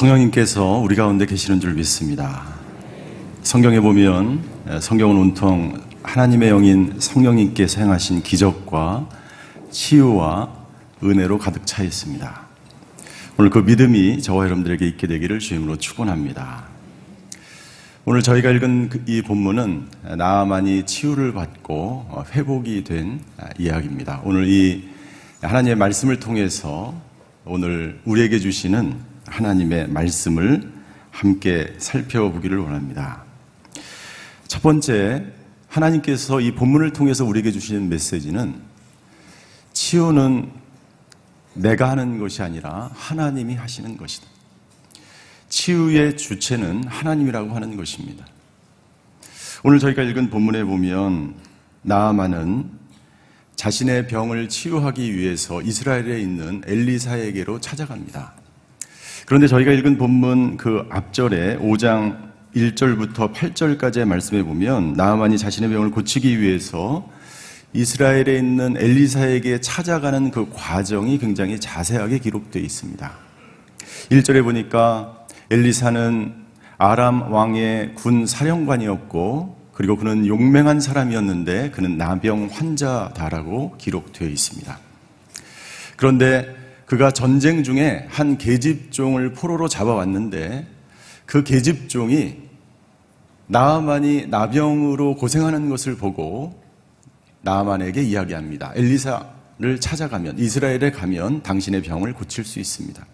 성령님께서 우리 가운데 계시는 줄 믿습니다. 성경에 보면 성경은 온통 하나님의 영인 성령님께서 행하신 기적과 치유와 은혜로 가득 차 있습니다. 오늘 그 믿음이 저와 여러분들에게 있게 되기를 주임으로 축원합니다. 오늘 저희가 읽은 그이 본문은 나만이 치유를 받고 회복이 된 이야기입니다. 오늘 이 하나님의 말씀을 통해서 오늘 우리에게 주시는 하나님의 말씀을 함께 살펴보기를 원합니다. 첫 번째, 하나님께서 이 본문을 통해서 우리에게 주시는 메시지는 치유는 내가 하는 것이 아니라 하나님이 하시는 것이다. 치유의 주체는 하나님이라고 하는 것입니다. 오늘 저희가 읽은 본문에 보면 나아만은 자신의 병을 치유하기 위해서 이스라엘에 있는 엘리사에게로 찾아갑니다. 그런데 저희가 읽은 본문 그 앞절에 5장 1절부터 8절까지의 말씀에 보면 나아만이 자신의 병을 고치기 위해서 이스라엘에 있는 엘리사에게 찾아가는 그 과정이 굉장히 자세하게 기록되어 있습니다. 1절에 보니까 엘리사는 아람 왕의 군 사령관이었고 그리고 그는 용맹한 사람이었는데 그는 나병 환자다라고 기록되어 있습니다. 그런데 그가 전쟁 중에 한 계집종을 포로로 잡아왔는데 그 계집종이 나아만이 나병으로 고생하는 것을 보고 나아만에게 이야기합니다. 엘리사를 찾아가면 이스라엘에 가면 당신의 병을 고칠 수 있습니다.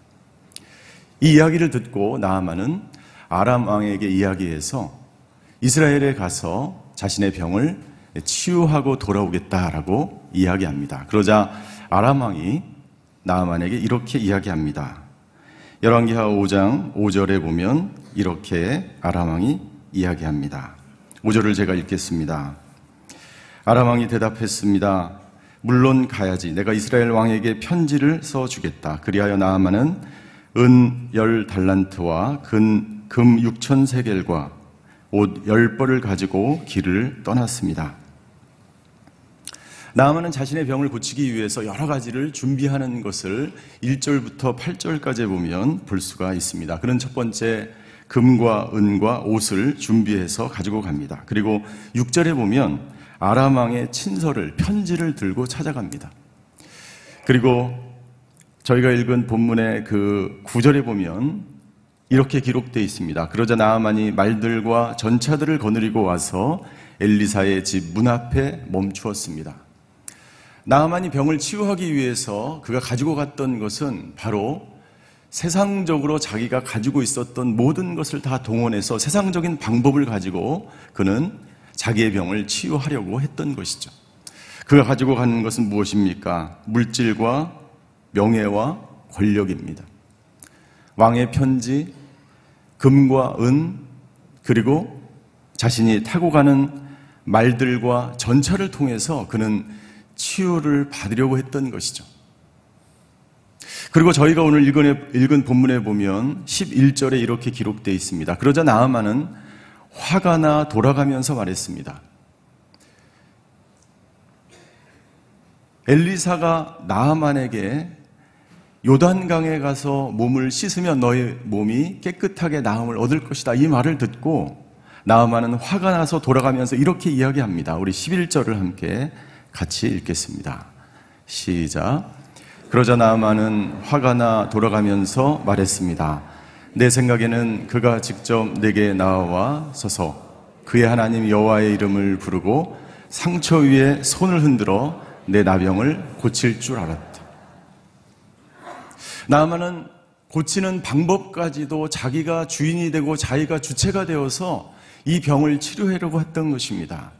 이 이야기를 듣고 나아만은 아람 왕에게 이야기해서 이스라엘에 가서 자신의 병을 치유하고 돌아오겠다라고 이야기합니다. 그러자 아람 왕이 나아만에게 이렇게 이야기합니다. 열왕기하 5장 5절에 보면 이렇게 아람왕이 이야기합니다. 5절을 제가 읽겠습니다. 아람왕이 대답했습니다. 물론 가야지. 내가 이스라엘 왕에게 편지를 써 주겠다. 그리하여 나아만은 은 열 달란트와 근 금 6천 세겔과 옷 열벌을 가지고 길을 떠났습니다. 나아만은 자신의 병을 고치기 위해서 여러 가지를 준비하는 것을 1절부터 8절까지 보면 볼 수가 있습니다. 그런 첫 번째 금과 은과 옷을 준비해서 가지고 갑니다. 그리고 6절에 보면 아람왕의 친서를 편지를 들고 찾아갑니다. 그리고 저희가 읽은 본문의 그 9절에 보면 이렇게 기록되어 있습니다. 그러자 나아만이 말들과 전차들을 거느리고 와서 엘리사의 집 문 앞에 멈추었습니다. 나만이 병을 치유하기 위해서 그가 가지고 갔던 것은 바로 세상적으로 자기가 가지고 있었던 모든 것을 다 동원해서 세상적인 방법을 가지고 그는 자기의 병을 치유하려고 했던 것이죠. 그가 가지고 가는 것은 무엇입니까? 물질과 명예와 권력입니다. 왕의 편지, 금과 은, 그리고 자신이 타고 가는 말들과 전차를 통해서 그는 치유를 받으려고 했던 것이죠. 그리고 저희가 오늘 읽은, 읽은 본문에 보면 11절에 이렇게 기록되어 있습니다. 그러자 나아만은 화가 나 돌아가면서 말했습니다. 엘리사가 나아만에게 요단강에 가서 몸을 씻으면 너의 몸이 깨끗하게 나음을 얻을 것이다. 이 말을 듣고 나아만은 화가 나서 돌아가면서 이렇게 이야기합니다. 우리 11절을 함께 같이 읽겠습니다. 시작. 그러자 나아만은 화가 나 돌아가면서 말했습니다. 내 생각에는 그가 직접 내게 나와 서서 그의 하나님 여호와의 이름을 부르고 상처 위에 손을 흔들어 내 나병을 고칠 줄 알았다. 나아만은 고치는 방법까지도 자기가 주인이 되고 자기가 주체가 되어서 이 병을 치료하려고 했던 것입니다.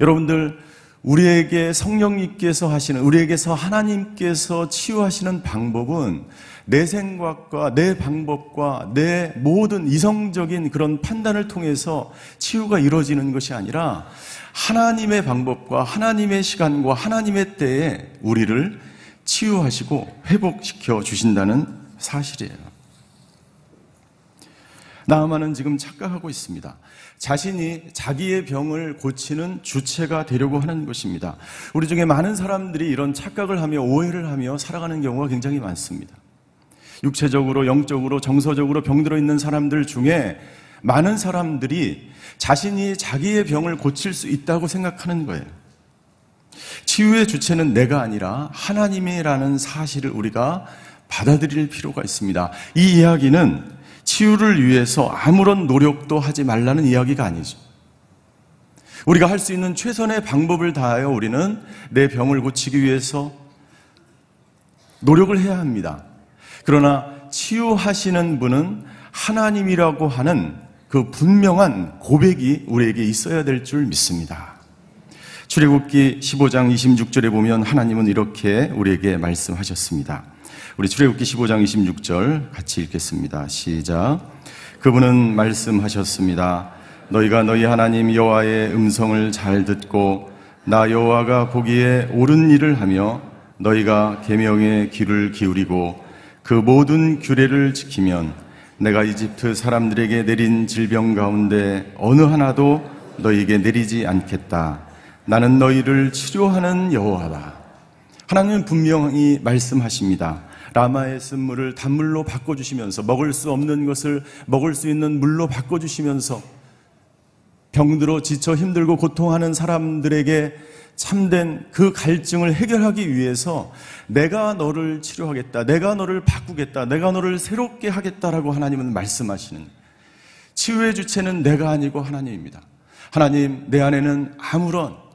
여러분들 우리에게 성령님께서 하시는, 우리에게서 하나님께서 치유하시는 방법은 내 생각과 내 방법과 내 모든 이성적인 그런 판단을 통해서 치유가 이루어지는 것이 아니라 하나님의 방법과 하나님의 시간과 하나님의 때에 우리를 치유하시고 회복시켜 주신다는 사실이에요. 나아만은 지금 착각하고 있습니다. 자신이 자기의 병을 고치는 주체가 되려고 하는 것입니다. 우리 중에 많은 사람들이 이런 착각을 하며 오해를 하며 살아가는 경우가 굉장히 많습니다. 육체적으로, 영적으로, 정서적으로 병들어 있는 사람들 중에 많은 사람들이 자신이 자기의 병을 고칠 수 있다고 생각하는 거예요. 치유의 주체는 내가 아니라 하나님이라는 사실을 우리가 받아들일 필요가 있습니다. 이 이야기는 치유를 위해서 아무런 노력도 하지 말라는 이야기가 아니죠. 우리가 할 수 있는 최선의 방법을 다하여 우리는 내 병을 고치기 위해서 노력을 해야 합니다. 그러나 치유하시는 분은 하나님이라고 하는 그 분명한 고백이 우리에게 있어야 될 줄 믿습니다. 출애굽기 15장 26절에 보면 하나님은 이렇게 우리에게 말씀하셨습니다. 우리 출애굽기 15장 26절 같이 읽겠습니다. 시작. 그분은 말씀하셨습니다. 너희가 너희 하나님 여호와의 음성을 잘 듣고 나 여호와가 보기에 옳은 일을 하며 너희가 계명에 귀를 기울이고 그 모든 규례를 지키면 내가 이집트 사람들에게 내린 질병 가운데 어느 하나도 너희에게 내리지 않겠다. 나는 너희를 치료하는 여호와다. 하나님은 분명히 말씀하십니다. 라마의 쓴 물을 단물로 바꿔주시면서 먹을 수 없는 것을 먹을 수 있는 물로 바꿔주시면서 병들어 지쳐 힘들고 고통하는 사람들에게 참된 그 갈증을 해결하기 위해서 내가 너를 치료하겠다. 내가 너를 바꾸겠다. 내가 너를 새롭게 하겠다라고 하나님은 말씀하시는 치유의 주체는 내가 아니고 하나님입니다. 하나님, 내 안에는 아무런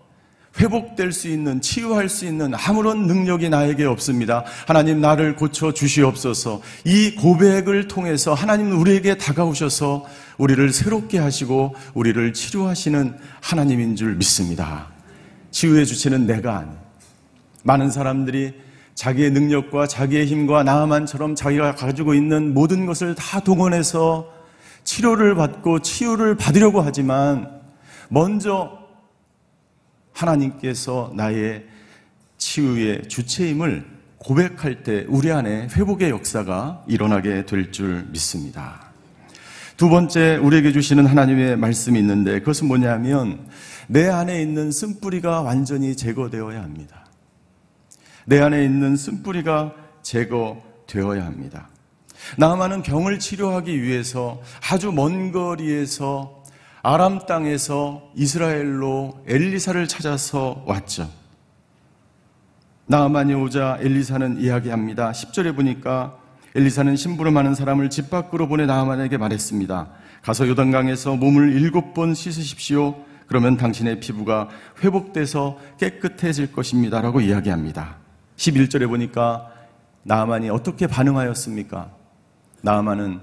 회복될 수 있는, 치유할 수 있는 아무런 능력이 나에게 없습니다. 하나님, 나를 고쳐 주시옵소서. 이 고백을 통해서 하나님은 우리에게 다가오셔서 우리를 새롭게 하시고 우리를 치료하시는 하나님인 줄 믿습니다. 치유의 주체는 내가 아니. 많은 사람들이 자기의 능력과 자기의 힘과 나만처럼 자기가 가지고 있는 모든 것을 다 동원해서 치료를 받고 치유를 받으려고 하지만 먼저 하나님께서 나의 치유의 주체임을 고백할 때 우리 안에 회복의 역사가 일어나게 될 줄 믿습니다. 두 번째 우리에게 주시는 하나님의 말씀이 있는데 그것은 뭐냐면 내 안에 있는 쓴뿌리가 완전히 제거되어야 합니다. 내 안에 있는 쓴뿌리가 제거되어야 합니다. 나만은 병을 치료하기 위해서 아주 먼 거리에서 아람 땅에서 이스라엘로 엘리사를 찾아서 왔죠. 나만이 오자 엘리사는 이야기합니다. 10절에 보니까 엘리사는 심부름하는 사람을 집 밖으로 보내 나만에게 말했습니다. 가서 요단강에서 몸을 일곱 번 씻으십시오. 그러면 당신의 피부가 회복돼서 깨끗해질 것입니다. 라고 이야기합니다. 11절에 보니까 나만이 어떻게 반응하였습니까? 나만은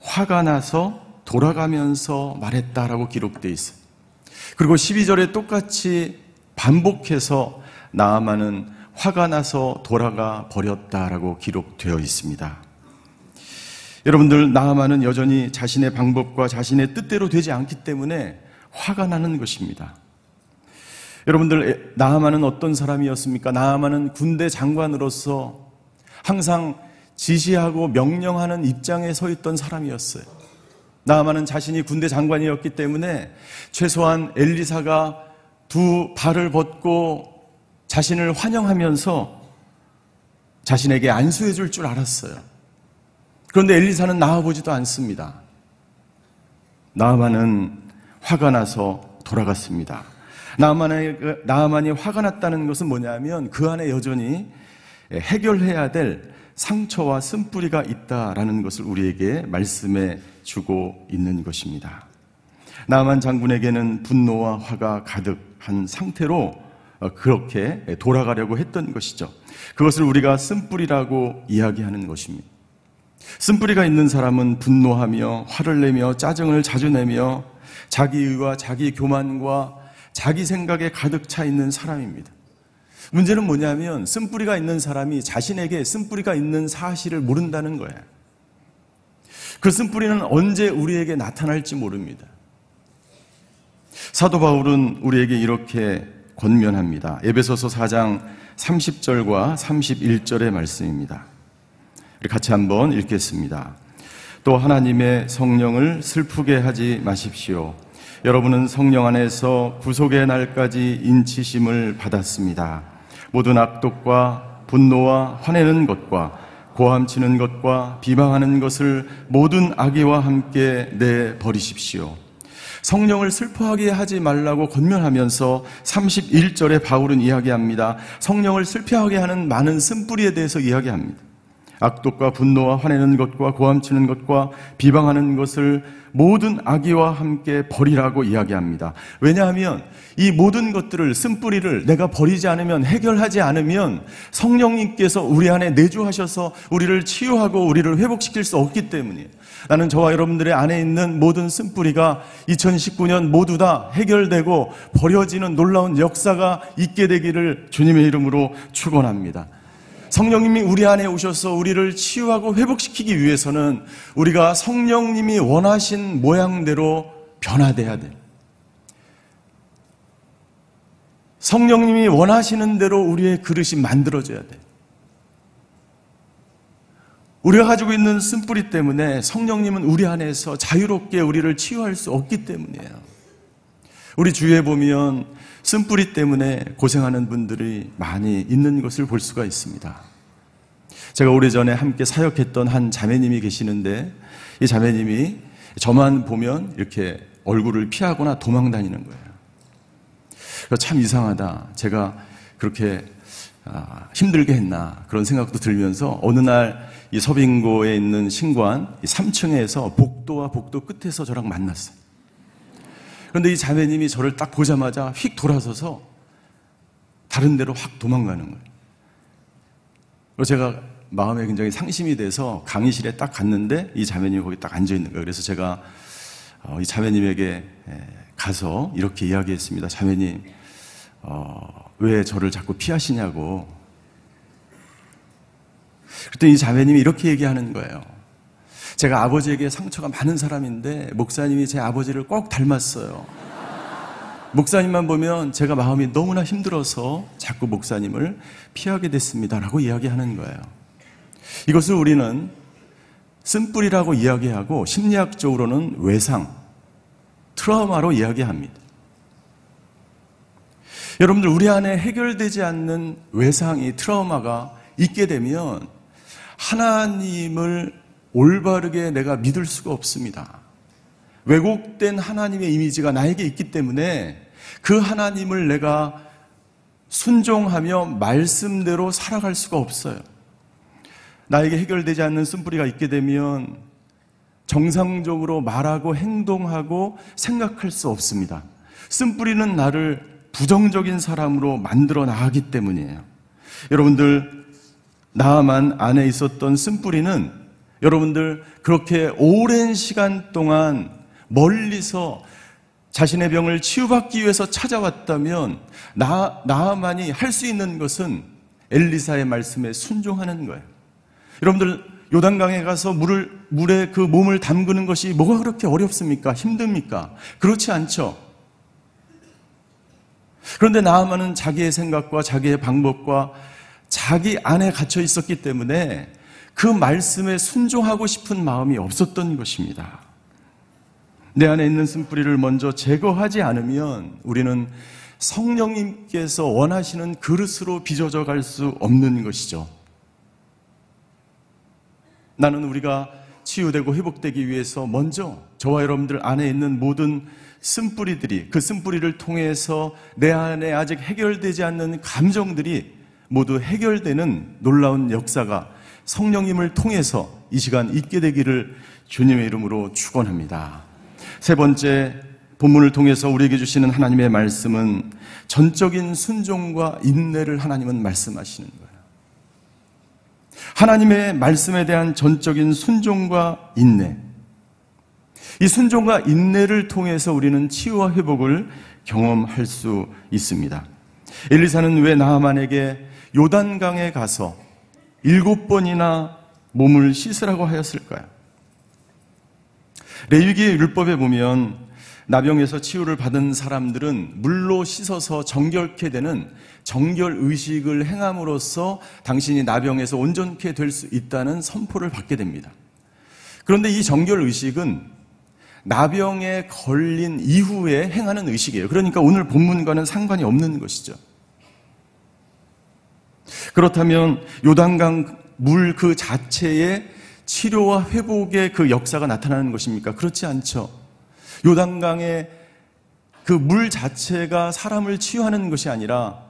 화가 나서 돌아가면서 말했다라고 기록되어 있어요. 그리고 12절에 똑같이 반복해서 나아만은 화가 나서 돌아가 버렸다라고 기록되어 있습니다. 여러분들 나아만은 여전히 자신의 방법과 자신의 뜻대로 되지 않기 때문에 화가 나는 것입니다. 여러분들 나아만은 어떤 사람이었습니까? 나아만은 군대 장관으로서 항상 지시하고 명령하는 입장에 서 있던 사람이었어요. 나아만은 자신이 군대 장관이었기 때문에 최소한 엘리사가 두 발을 벗고 자신을 환영하면서 자신에게 안수해 줄 줄 알았어요. 그런데 엘리사는 나와보지도 않습니다. 나아만은 화가 나서 돌아갔습니다. 나아만이, 나아만이 화가 났다는 것은 뭐냐면 그 안에 여전히 해결해야 될 상처와 쓴뿌리가 있다라는 것을 우리에게 말씀해 주고 있는 것입니다. 나만 장군에게는 분노와 화가 가득한 상태로 어, 그렇게 돌아가려고 했던 것이죠. 그것을 우리가 쓴뿌리라고 이야기하는 것입니다. 쓴뿌리가 있는 사람은 분노하며 화를 내며 짜증을 자주 내며 자기의와 자기 교만과 자기 생각에 가득 차 있는 사람입니다. 문제는 뭐냐면 쓴뿌리가 있는 사람이 자신에게 쓴뿌리가 있는 사실을 모른다는 거예요. 그 쓴뿌리는 언제 우리에게 나타날지 모릅니다. 사도 바울은 우리에게 이렇게 권면합니다. 에베소서 4장 30절과 31절의 말씀입니다. 같이 한번 읽겠습니다. 또 하나님의 성령을 슬프게 하지 마십시오. 여러분은 성령 안에서 구속의 날까지 인치심을 받았습니다. 모든 악독과 분노와 화내는 것과 고함치는 것과 비방하는 것을 모든 악의와 함께 내 버리십시오. 성령을 슬퍼하게 하지 말라고 권면하면서 31절에 바울은 이야기합니다. 성령을 슬퍼하게 하는 많은 쓴뿌리에 대해서 이야기합니다. 악독과 분노와 화내는 것과 고함치는 것과 비방하는 것을 모든 악의와 함께 버리라고 이야기합니다. 왜냐하면 이 모든 것들을 쓴뿌리를 내가 버리지 않으면 해결하지 않으면 성령님께서 우리 안에 내주하셔서 우리를 치유하고 우리를 회복시킬 수 없기 때문이에요. 나는 저와 여러분들의 안에 있는 모든 쓴뿌리가 2019년 모두 다 해결되고 버려지는 놀라운 역사가 있게 되기를 주님의 이름으로 축원합니다. 성령님이 우리 안에 오셔서 우리를 치유하고 회복시키기 위해서는 우리가 성령님이 원하신 모양대로 변화돼야 돼. 성령님이 원하시는 대로 우리의 그릇이 만들어져야 돼. 우리가 가지고 있는 쓴뿌리 때문에 성령님은 우리 안에서 자유롭게 우리를 치유할 수 없기 때문이에요. 우리 주위에 보면 쓴뿌리 때문에 고생하는 분들이 많이 있는 것을 볼 수가 있습니다. 제가 오래전에 함께 사역했던 한 자매님이 계시는데 이 자매님이 저만 보면 이렇게 얼굴을 피하거나 도망 다니는 거예요. 참 이상하다. 제가 그렇게 아, 힘들게 했나 그런 생각도 들면서 어느 날 이 서빙고에 있는 신관 3층에서 복도와 복도 끝에서 저랑 만났어요. 그런데 이 자매님이 저를 딱 보자마자 휙 돌아서서 다른 데로 확 도망가는 거예요. 제가 마음에 굉장히 상심이 돼서 강의실에 딱 갔는데 이 자매님이 거기 딱 앉아 있는 거예요. 그래서 제가 어, 이 자매님에게 가서 이렇게 이야기했습니다. 자매님, 어, 왜 저를 자꾸 피하시냐고. 그랬더니 이 자매님이 이렇게 얘기하는 거예요. 제가 아버지에게 상처가 많은 사람인데 목사님이 제 아버지를 꼭 닮았어요. 목사님만 보면 제가 마음이 너무나 힘들어서 자꾸 목사님을 피하게 됐습니다라고 이야기하는 거예요. 이것을 우리는 쓴뿌리라고 이야기하고 심리학적으로는 외상, 트라우마로 이야기합니다. 여러분들 우리 안에 해결되지 않는 외상이 트라우마가 있게 되면 하나님을 올바르게 내가 믿을 수가 없습니다. 왜곡된 하나님의 이미지가 나에게 있기 때문에 그 하나님을 내가 순종하며 말씀대로 살아갈 수가 없어요. 나에게 해결되지 않는 쓴뿌리가 있게 되면 정상적으로 말하고 행동하고 생각할 수 없습니다. 쓴뿌리는 나를 부정적인 사람으로 만들어 나가기 때문이에요. 여러분들, 나만 안에 있었던 쓴뿌리는 여러분들 그렇게 오랜 시간 동안 멀리서 자신의 병을 치유받기 위해서 찾아왔다면 나, 나만이 할 수 있는 것은 엘리사의 말씀에 순종하는 거예요. 여러분들 요단강에 가서 물을 물에 그 몸을 담그는 것이 뭐가 그렇게 어렵습니까? 힘듭니까? 그렇지 않죠. 그런데 나아만은 자기의 생각과 자기의 방법과 자기 안에 갇혀 있었기 때문에 그 말씀에 순종하고 싶은 마음이 없었던 것입니다. 내 안에 있는 쓴뿌리를 먼저 제거하지 않으면 우리는 성령님께서 원하시는 그릇으로 빚어져 갈 수 없는 것이죠. 나는 우리가 치유되고 회복되기 위해서 먼저 저와 여러분들 안에 있는 모든 쓴뿌리들이 그 쓴뿌리를 통해서 내 안에 아직 해결되지 않는 감정들이 모두 해결되는 놀라운 역사가 성령님을 통해서 이 시간 있게 되기를 주님의 이름으로 축원합니다. 세 번째 본문을 통해서 우리에게 주시는 하나님의 말씀은 전적인 순종과 인내를 하나님은 말씀하시는 거예요. 하나님의 말씀에 대한 전적인 순종과 인내. 이 순종과 인내를 통해서 우리는 치유와 회복을 경험할 수 있습니다. 엘리사는 왜 나하만에게 요단강에 가서 일곱 번이나 몸을 씻으라고 하였을까요? 레위기 율법에 보면 나병에서 치유를 받은 사람들은 물로 씻어서 정결케 되는 정결 의식을 행함으로써 당신이 나병에서 온전케 될 수 있다는 선포를 받게 됩니다. 그런데 이 정결 의식은 나병에 걸린 이후에 행하는 의식이에요. 그러니까 오늘 본문과는 상관이 없는 것이죠. 그렇다면 요단강 물 그 자체의 치료와 회복의 그 역사가 나타나는 것입니까? 그렇지 않죠. 요단강의 그 물 자체가 사람을 치유하는 것이 아니라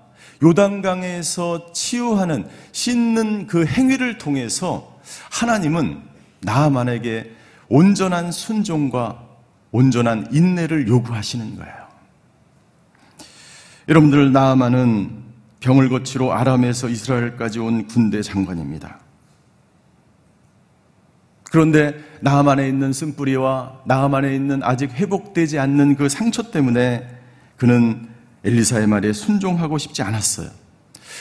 요단강에서 치유하는 씻는 그 행위를 통해서 하나님은 나만에게 온전한 순종과 온전한 인내를 요구하시는 거예요. 여러분들 나아만은 병을 거치러 아람에서 이스라엘까지 온 군대 장관입니다. 그런데 나아만에 있는 쓴뿌리와 나아만에 있는 아직 회복되지 않는 그 상처 때문에 그는 엘리사의 말에 순종하고 싶지 않았어요.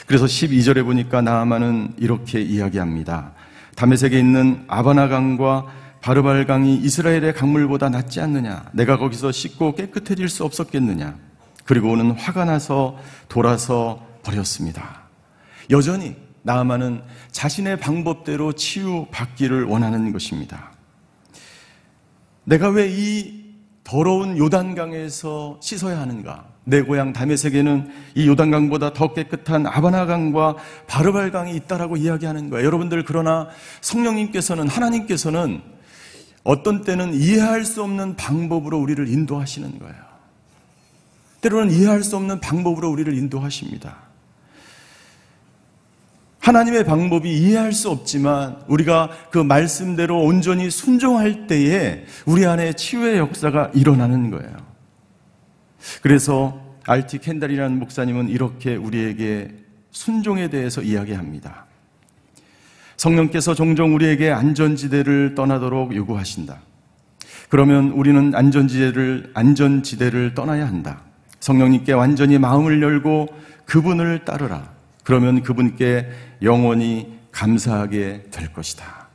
그래서 12절에 보니까 나아만은 이렇게 이야기합니다. 다메섹에 있는 아바나강과 바르발강이 이스라엘의 강물보다 낫지 않느냐? 내가 거기서 씻고 깨끗해질 수 없었겠느냐? 그리고는 화가 나서 돌아서 버렸습니다. 여전히 나아만은 자신의 방법대로 치유받기를 원하는 것입니다. 내가 왜 이 더러운 요단강에서 씻어야 하는가? 내 고향 다메섹에는 이 요단강보다 더 깨끗한 아바나강과 바르발강이 있다라고 이야기하는 거예요. 여러분들 그러나 성령님께서는 하나님께서는 어떤 때는 이해할 수 없는 방법으로 우리를 인도하시는 거예요. 때로는 이해할 수 없는 방법으로 우리를 인도하십니다. 하나님의 방법이 이해할 수 없지만 우리가 그 말씀대로 온전히 순종할 때에 우리 안에 치유의 역사가 일어나는 거예요. 그래서 알티 켄달이라는 목사님은 이렇게 우리에게 순종에 대해서 이야기합니다. 성령께서 종종 우리에게 안전지대를 떠나도록 요구하신다. 그러면 우리는 안전지대를, 안전지대를 떠나야 한다. 성령님께 완전히 마음을 열고 그분을 따르라. 그러면 그분께 영원히 감사하게 될 것이다.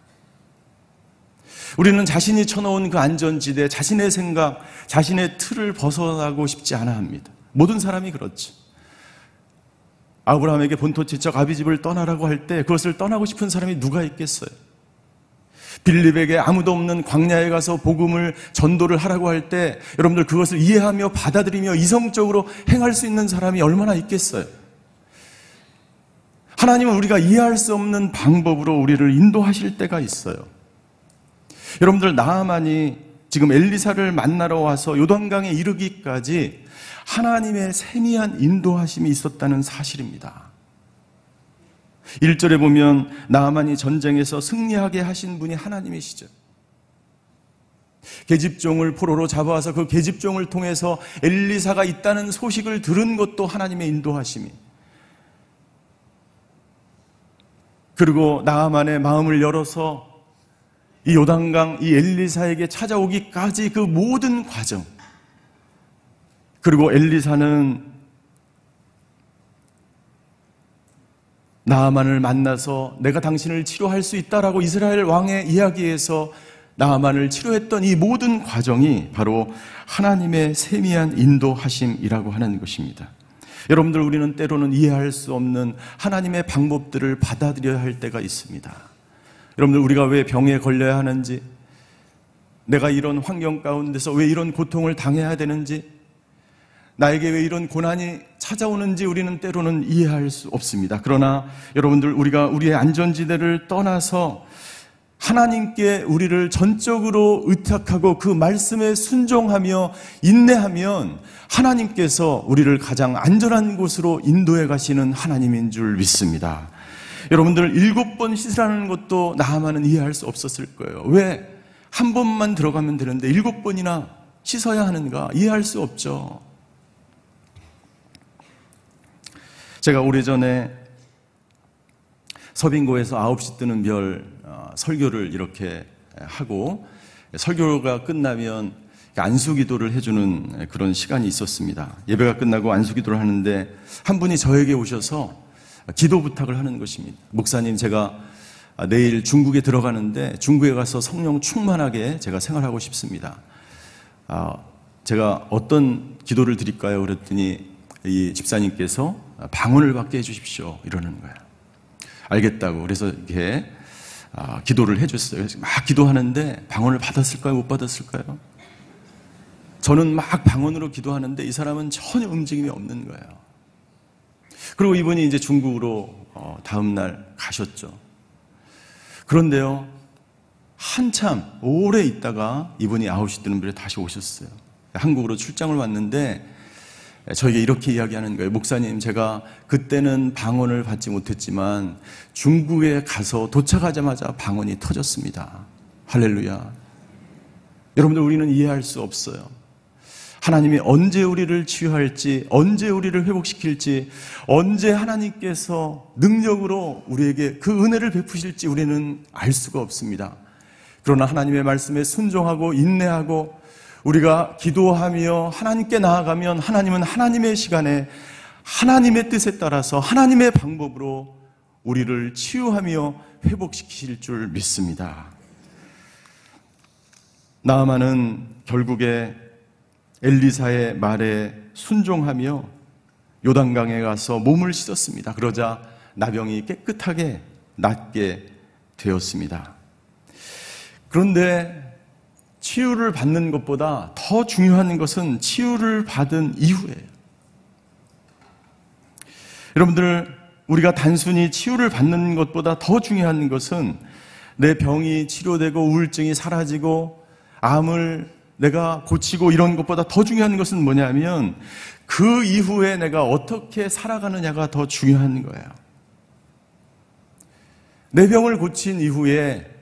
우리는 자신이 쳐놓은 그 안전지대, 자신의 생각, 자신의 틀을 벗어나고 싶지 않아 합니다. 모든 사람이 그렇지. 아브라함에게 본토 지척 아비집을 떠나라고 할 때 그것을 떠나고 싶은 사람이 누가 있겠어요? 빌립에게 아무도 없는 광야에 가서 복음을 전도를 하라고 할 때 여러분들 그것을 이해하며 받아들이며 이성적으로 행할 수 있는 사람이 얼마나 있겠어요? 하나님은 우리가 이해할 수 없는 방법으로 우리를 인도하실 때가 있어요. 여러분들 나아만이 지금 엘리사를 만나러 와서 요단강에 이르기까지 하나님의 세미한 인도하심이 있었다는 사실입니다. 1절에 보면 나만이 전쟁에서 승리하게 하신 분이 하나님이시죠. 계집종을 포로로 잡아와서 그 계집종을 통해서 엘리사가 있다는 소식을 들은 것도 하나님의 인도하심이. 그리고 나만의 마음을 열어서 이 요단강 이 엘리사에게 찾아오기까지 그 모든 과정 그리고 엘리사는 나아만을 만나서 내가 당신을 치료할 수 있다라고 이스라엘 왕의 이야기에서 나아만을 치료했던 이 모든 과정이 바로 하나님의 세미한 인도하심이라고 하는 것입니다. 여러분들 우리는 때로는 이해할 수 없는 하나님의 방법들을 받아들여야 할 때가 있습니다. 여러분들 우리가 왜 병에 걸려야 하는지, 내가 이런 환경 가운데서 왜 이런 고통을 당해야 되는지, 나에게 왜 이런 고난이 찾아오는지 우리는 때로는 이해할 수 없습니다. 그러나 여러분들 우리가 우리의 안전지대를 떠나서 하나님께 우리를 전적으로 의탁하고 그 말씀에 순종하며 인내하면 하나님께서 우리를 가장 안전한 곳으로 인도해 가시는 하나님인 줄 믿습니다. 여러분들 일곱 번 씻으라는 것도 나만은 이해할 수 없었을 거예요. 왜 한 번만 들어가면 되는데 일곱 번이나 씻어야 하는가 이해할 수 없죠. 제가 오래전에 서빙고에서 9시 뜨는 별 어, 설교를 이렇게 하고 설교가 끝나면 안수 기도를 해주는 그런 시간이 있었습니다. 예배가 끝나고 안수 기도를 하는데 한 분이 저에게 오셔서 기도 부탁을 하는 것입니다. 목사님, 제가 내일 중국에 들어가는데 중국에 가서 성령 충만하게 제가 생활하고 싶습니다. 아, 제가 어떤 기도를 드릴까요? 그랬더니 이 집사님께서 방언을 받게 해주십시오. 이러는 거예요. 알겠다고. 그래서 이렇게 아, 기도를 해줬어요. 막 기도하는데 방언을 받았을까요? 못 받았을까요? 저는 막 방언으로 기도하는데 이 사람은 전혀 움직임이 없는 거예요. 그리고 이분이 이제 중국으로 어, 다음날 가셨죠. 그런데요, 한참 오래 있다가 이분이 아웃이 뜨는 불에 다시 오셨어요. 한국으로 출장을 왔는데 저에게 이렇게 이야기하는 거예요. 목사님, 제가 그때는 방언을 받지 못했지만 중국에 가서 도착하자마자 방언이 터졌습니다. 할렐루야. 여러분들 우리는 이해할 수 없어요. 하나님이 언제 우리를 치유할지, 언제 우리를 회복시킬지, 언제 하나님께서 능력으로 우리에게 그 은혜를 베푸실지 우리는 알 수가 없습니다. 그러나 하나님의 말씀에 순종하고 인내하고 우리가 기도하며 하나님께 나아가면 하나님은 하나님의 시간에 하나님의 뜻에 따라서 하나님의 방법으로 우리를 치유하며 회복시키실 줄 믿습니다. 나아만은 결국에 엘리사의 말에 순종하며 요단강에 가서 몸을 씻었습니다. 그러자 나병이 깨끗하게 낫게 되었습니다. 그런데 치유를 받는 것보다 더 중요한 것은 치유를 받은 이후에요. 여러분들, 우리가 단순히 치유를 받는 것보다 더 중요한 것은 내 병이 치료되고 우울증이 사라지고 암을 내가 고치고 이런 것보다 더 중요한 것은 뭐냐면 그 이후에 내가 어떻게 살아가느냐가 더 중요한 거예요. 내 병을 고친 이후에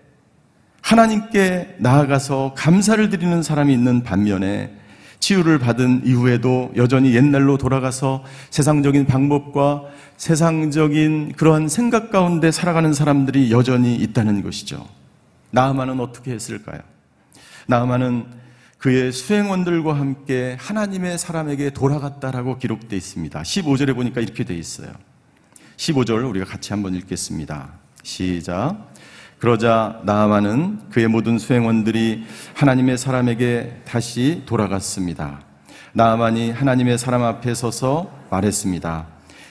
하나님께 나아가서 감사를 드리는 사람이 있는 반면에 치유를 받은 이후에도 여전히 옛날로 돌아가서 세상적인 방법과 세상적인 그러한 생각 가운데 살아가는 사람들이 여전히 있다는 것이죠. 나아만은 어떻게 했을까요? 나아만은 그의 수행원들과 함께 하나님의 사람에게 돌아갔다라고 기록되어 있습니다. 15절에 보니까 이렇게 되어 있어요. 15절 우리가 같이 한번 읽겠습니다. 시작. 그러자 나아만은 그의 모든 수행원들이 하나님의 사람에게 다시 돌아갔습니다. 나아만이 하나님의 사람 앞에 서서 말했습니다.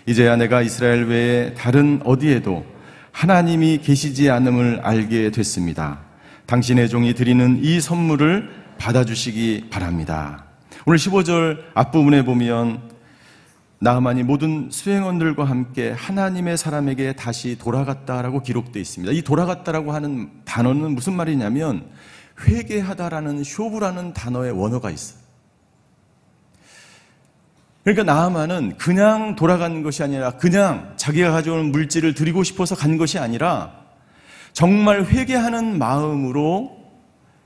이제야 내가 이스라엘 외에 다른 어디에도 하나님이 계시지 않음을 알게 됐습니다. 당신의 종이 드리는 이 선물을 받아주시기 바랍니다. 오늘 15절 앞부분에 보면 나만이 모든 수행원들과 함께 하나님의 사람에게 다시 돌아갔다라고 기록되어 있습니다. 이 돌아갔다라고 하는 단어는 무슨 말이냐면 회개하다라는 쇼부라는 단어의 원어가 있어요. 그러니까 나아만은 그냥 돌아간 것이 아니라 그냥 자기가 가져온 물질을 드리고 싶어서 간 것이 아니라 정말 회개하는 마음으로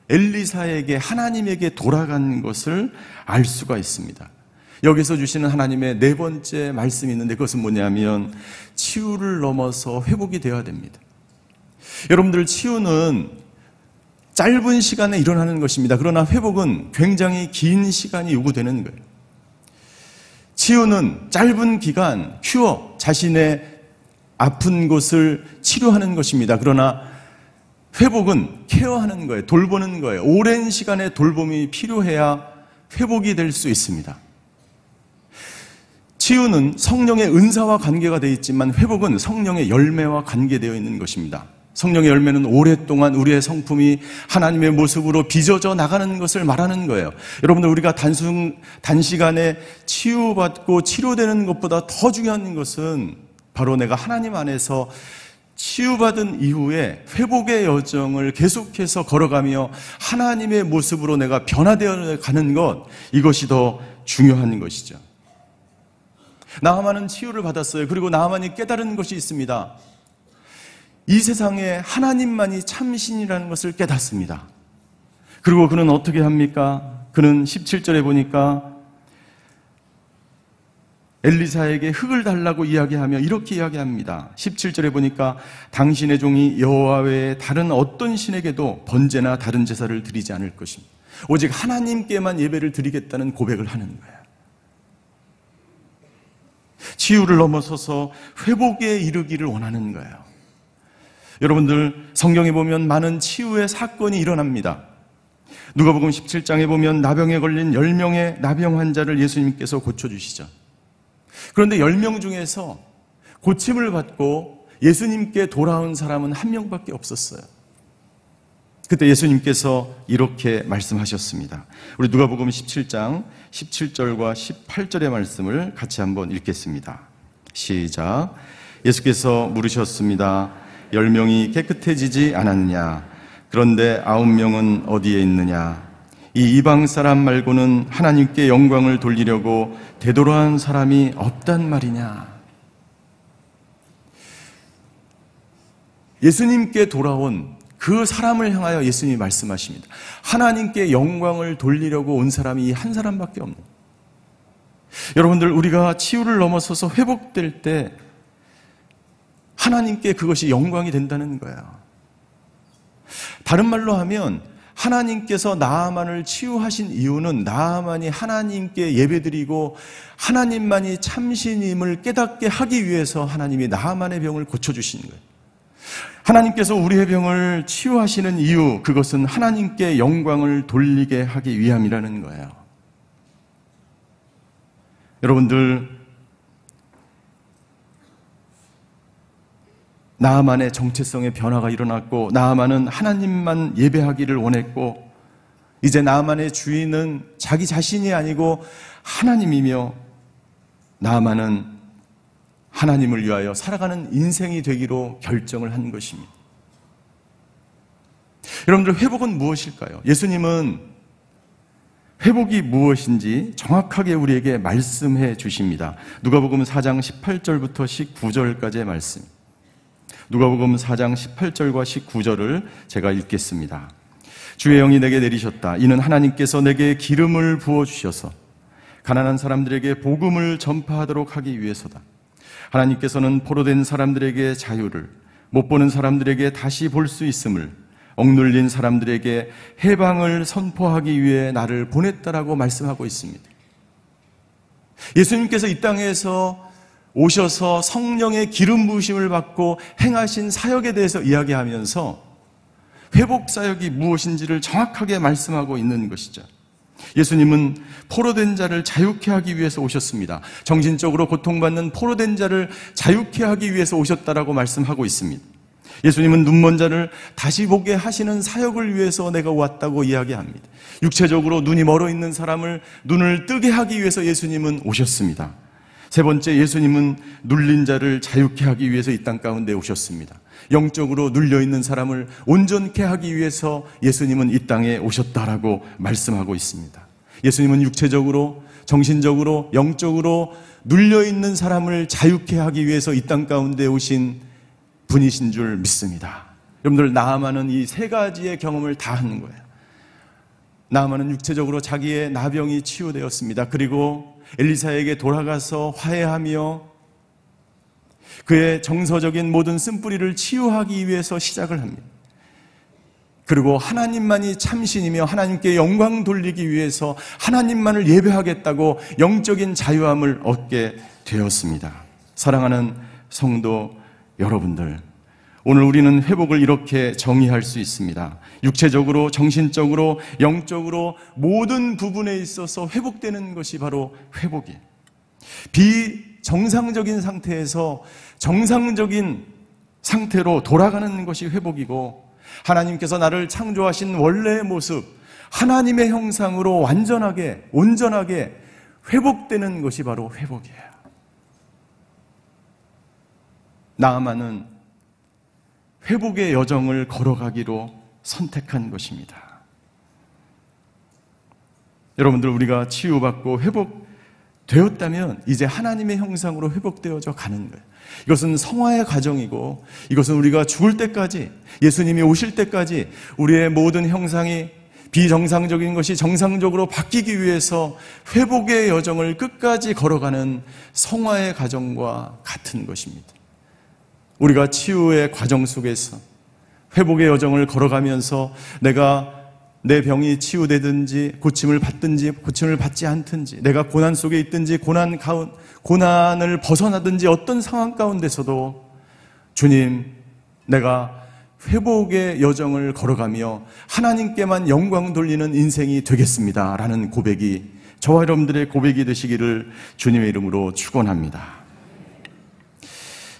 엘리사에게 하나님에게 돌아간 것을 알 수가 있습니다. 여기서 주시는 하나님의 네 번째 말씀이 있는데 그것은 뭐냐면 치유를 넘어서 회복이 되어야 됩니다. 여러분들 치유는 짧은 시간에 일어나는 것입니다. 그러나 회복은 굉장히 긴 시간이 요구되는 거예요. 치유는 짧은 기간 큐어 자신의 아픈 곳을 치료하는 것입니다. 그러나 회복은 케어하는 거예요. 돌보는 거예요. 오랜 시간의 돌봄이 필요해야 회복이 될 수 있습니다. 치유는 성령의 은사와 관계가 되어 있지만 회복은 성령의 열매와 관계되어 있는 것입니다. 성령의 열매는 오랫동안 우리의 성품이 하나님의 모습으로 빚어져 나가는 것을 말하는 거예요. 여러분들 우리가 단순 단시간에 치유받고 치료되는 것보다 더 중요한 것은 바로 내가 하나님 안에서 치유받은 이후에 회복의 여정을 계속해서 걸어가며 하나님의 모습으로 내가 변화되어 가는 것 이것이 더 중요한 것이죠. 나하만은 치유를 받았어요. 그리고 나하만이 깨달은 것이 있습니다. 이 세상에 하나님만이 참신이라는 것을 깨닫습니다. 그리고 그는 어떻게 합니까? 그는 17절에 보니까 엘리사에게 흙을 달라고 이야기하며 이렇게 이야기합니다. 17절에 보니까 당신의 종이 여호와 외에 다른 어떤 신에게도 번제나 다른 제사를 드리지 않을 것입니다. 오직 하나님께만 예배를 드리겠다는 고백을 하는 거예요. 치유를 넘어서서 회복에 이르기를 원하는 거예요. 여러분들 성경에 보면 많은 치유의 사건이 일어납니다. 누가복음 17장에 보면 나병에 걸린 10명의 나병 환자를 예수님께서 고쳐 주시죠. 그런데 10명 중에서 고침을 받고 예수님께 돌아온 사람은 한 명밖에 없었어요. 그때 예수님께서 이렇게 말씀하셨습니다. 우리 누가복음 17장 17절과 18절의 말씀을 같이 한번 읽겠습니다. 시작. 예수께서 물으셨습니다. 열 명이 깨끗해지지 않았냐? 그런데 아홉 명은 어디에 있느냐? 이 이방 사람 말고는 하나님께 영광을 돌리려고 되돌아한 사람이 없단 말이냐? 예수님께 돌아온 그 사람을 향하여 예수님이 말씀하십니다. 하나님께 영광을 돌리려고 온 사람이 한 사람밖에 없는. 여러분들 우리가 치유를 넘어서서 회복될 때 하나님께 그것이 영광이 된다는 거예요. 다른 말로 하면 하나님께서 나아만을 치유하신 이유는 나아만이 하나님께 예배드리고 하나님만이 참신임을 깨닫게 하기 위해서 하나님이 나아만의 병을 고쳐주신 거예요. 하나님께서 우리의 병을 치유하시는 이유, 그것은 하나님께 영광을 돌리게 하기 위함이라는 거예요. 여러분들, 나만의 정체성의 변화가 일어났고 나만은 하나님만 예배하기를 원했고 이제 나만의 주인은 자기 자신이 아니고 하나님이며 나만은 하나님을 위하여 살아가는 인생이 되기로 결정을 한 것입니다. 여러분들 회복은 무엇일까요? 예수님은 회복이 무엇인지 정확하게 우리에게 말씀해 주십니다. 누가복음 4장 18절부터 19절까지의 말씀. 누가복음 4장 18절과 19절을 제가 읽겠습니다. 주의 영이 내게 내리셨다. 이는 하나님께서 내게 기름을 부어 주셔서 가난한 사람들에게 복음을 전파하도록 하기 위해서다. 하나님께서는 포로된 사람들에게 자유를 못 보는 사람들에게 다시 볼 수 있음을 억눌린 사람들에게 해방을 선포하기 위해 나를 보냈다라고 말씀하고 있습니다. 예수님께서 이 땅에서 오셔서 성령의 기름 부으심을 받고 행하신 사역에 대해서 이야기하면서 회복 사역이 무엇인지를 정확하게 말씀하고 있는 것이죠. 예수님은 포로된 자를 자유케 하기 위해서 오셨습니다. 정신적으로 고통받는 포로된 자를 자유케 하기 위해서 오셨다라고 말씀하고 있습니다. 예수님은 눈먼 자를 다시 보게 하시는 사역을 위해서 내가 왔다고 이야기합니다. 육체적으로 눈이 멀어 있는 사람을 눈을 뜨게 하기 위해서 예수님은 오셨습니다. 세 번째 예수님은 눌린 자를 자유케 하기 위해서 이 땅 가운데 오셨습니다. 영적으로 눌려 있는 사람을 온전케 하기 위해서 예수님은 이 땅에 오셨다라고 말씀하고 있습니다. 예수님은 육체적으로 정신적으로 영적으로 눌려 있는 사람을 자유케 하기 위해서 이 땅 가운데 오신 분이신 줄 믿습니다. 여러분들 나아만은 이세 가지의 경험을 다 하는 거예요. 나아만은 육체적으로 자기의 나병이 치유되었습니다. 그리고 엘리사에게 돌아가서 화해하며 그의 정서적인 모든 쓴뿌리를 치유하기 위해서 시작을 합니다. 그리고 하나님만이 참신이며 하나님께 영광 돌리기 위해서 하나님만을 예배하겠다고 영적인 자유함을 얻게 되었습니다. 사랑하는 성도 여러분들, 오늘 우리는 회복을 이렇게 정의할 수 있습니다. 육체적으로, 정신적으로, 영적으로 모든 부분에 있어서 회복되는 것이 바로 회복이에요. 비정상적인 상태에서 정상적인 상태로 돌아가는 것이 회복이고 하나님께서 나를 창조하신 원래의 모습, 하나님의 형상으로 완전하게, 온전하게 회복되는 것이 바로 회복이에요. 나아만은 회복의 여정을 걸어가기로 선택한 것입니다. 여러분들 우리가 치유받고 회복되었다면 이제 하나님의 형상으로 회복되어져 가는 거예요. 이것은 성화의 과정이고 이것은 우리가 죽을 때까지 예수님이 오실 때까지 우리의 모든 형상이 비정상적인 것이 정상적으로 바뀌기 위해서 회복의 여정을 끝까지 걸어가는 성화의 과정과 같은 것입니다. 우리가 치유의 과정 속에서 회복의 여정을 걸어가면서 내가 내 병이 치유되든지 고침을 받든지 고침을 받지 않든지 내가 고난 속에 있든지 고난 가운 고난을 벗어나든지 어떤 상황 가운데서도 주님 내가 회복의 여정을 걸어가며 하나님께만 영광 돌리는 인생이 되겠습니다 라는 고백이 저와 여러분들의 고백이 되시기를 주님의 이름으로 축원합니다.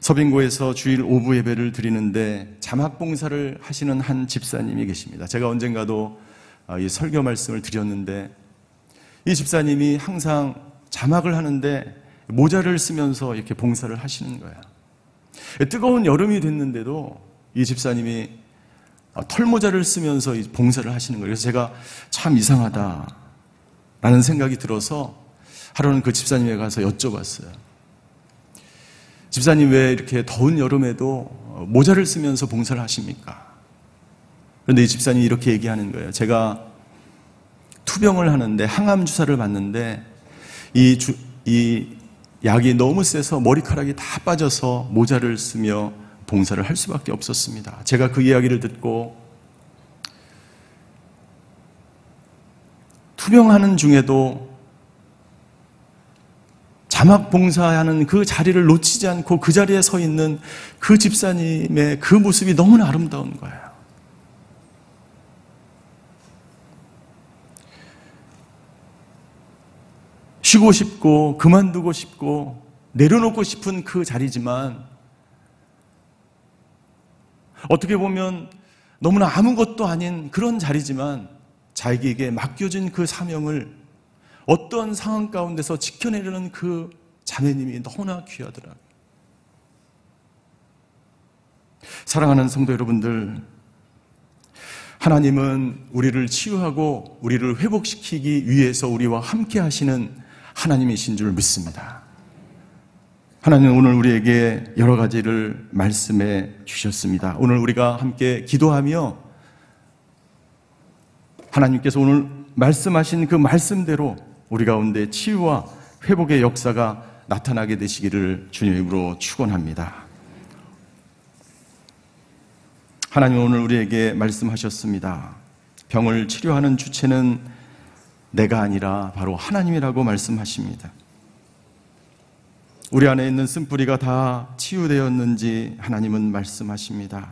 서빙고에서 주일 오부 예배를 드리는데 자막 봉사를 하시는 한 집사님이 계십니다. 제가 언젠가도 아, 이 설교 말씀을 드렸는데 이 집사님이 항상 자막을 하는데 모자를 쓰면서 이렇게 봉사를 하시는 거야. 뜨거운 여름이 됐는데도 이 집사님이 털모자를 쓰면서 봉사를 하시는 거예요. 그래서 제가 참 이상하다. 라는 생각이 들어서 하루는 그 집사님에 가서 여쭤봤어요. 집사님 왜 이렇게 더운 여름에도 모자를 쓰면서 봉사를 하십니까? 그런데 이 집사님이 이렇게 얘기하는 거예요. 제가 투병을 하는데 항암 주사를 맞는데 이, 주, 이 약이 너무 세서 머리카락이 다 빠져서 모자를 쓰며 봉사를 할 수밖에 없었습니다. 제가 그 이야기를 듣고 투병하는 중에도 자막 봉사하는 그 자리를 놓치지 않고 그 자리에 서 있는 그 집사님의 그 모습이 너무나 아름다운 거예요. 쉬고 싶고 그만두고 싶고 내려놓고 싶은 그 자리지만 어떻게 보면 너무나 아무것도 아닌 그런 자리지만 자기에게 맡겨진 그 사명을 어떤 상황 가운데서 지켜내려는 그 자매님이 너무나 귀하더라고요. 사랑하는 성도 여러분들, 하나님은 우리를 치유하고 우리를 회복시키기 위해서 우리와 함께 하시는 하나님이신 줄 믿습니다. 하나님은 오늘 우리에게 여러 가지를 말씀해 주셨습니다. 오늘 우리가 함께 기도하며 하나님께서 오늘 말씀하신 그 말씀대로 우리 가운데 치유와 회복의 역사가 나타나게 되시기를 주님으로 축원합니다. 하나님 오늘 우리에게 말씀하셨습니다. 병을 치료하는 주체는 내가 아니라 바로 하나님이라고 말씀하십니다. 우리 안에 있는 쓴뿌리가 다 치유되었는지 하나님은 말씀하십니다.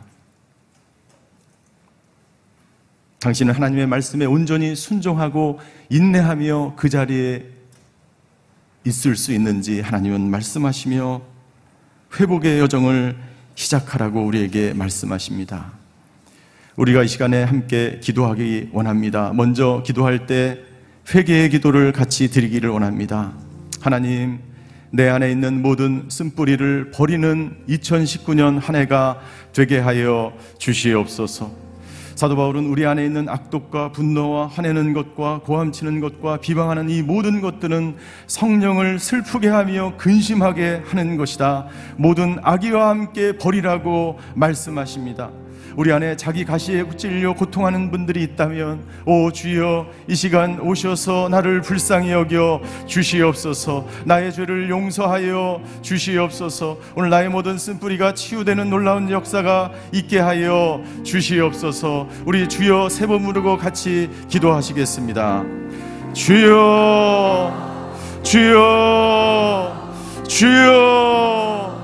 당신은 하나님의 말씀에 온전히 순종하고 인내하며 그 자리에 있을 수 있는지 하나님은 말씀하시며 회복의 여정을 시작하라고 우리에게 말씀하십니다. 우리가 이 시간에 함께 기도하기 원합니다. 먼저 기도할 때 회개의 기도를 같이 드리기를 원합니다. 하나님, 내 안에 있는 모든 쓴뿌리를 버리는 2019년 한 해가 되게 하여 주시옵소서. 사도 바울은 우리 안에 있는 악독과 분노와 화내는 것과 고함치는 것과 비방하는 이 모든 것들은 성령을 슬프게 하며 근심하게 하는 것이다. 모든 악의와 함께 버리라고 말씀하십니다. 우리 안에 자기 가시에 찔려 고통하는 분들이 있다면 오 주여 이 시간 오셔서 나를 불쌍히 여겨 주시옵소서. 나의 죄를 용서하여 주시옵소서. 오늘 나의 모든 쓴뿌리가 치유되는 놀라운 역사가 있게 하여 주시옵소서. 우리 주여 세 번 부르고 같이 기도하시겠습니다. 주여 주여 주여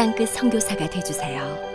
땅끝 성교사가 되주세요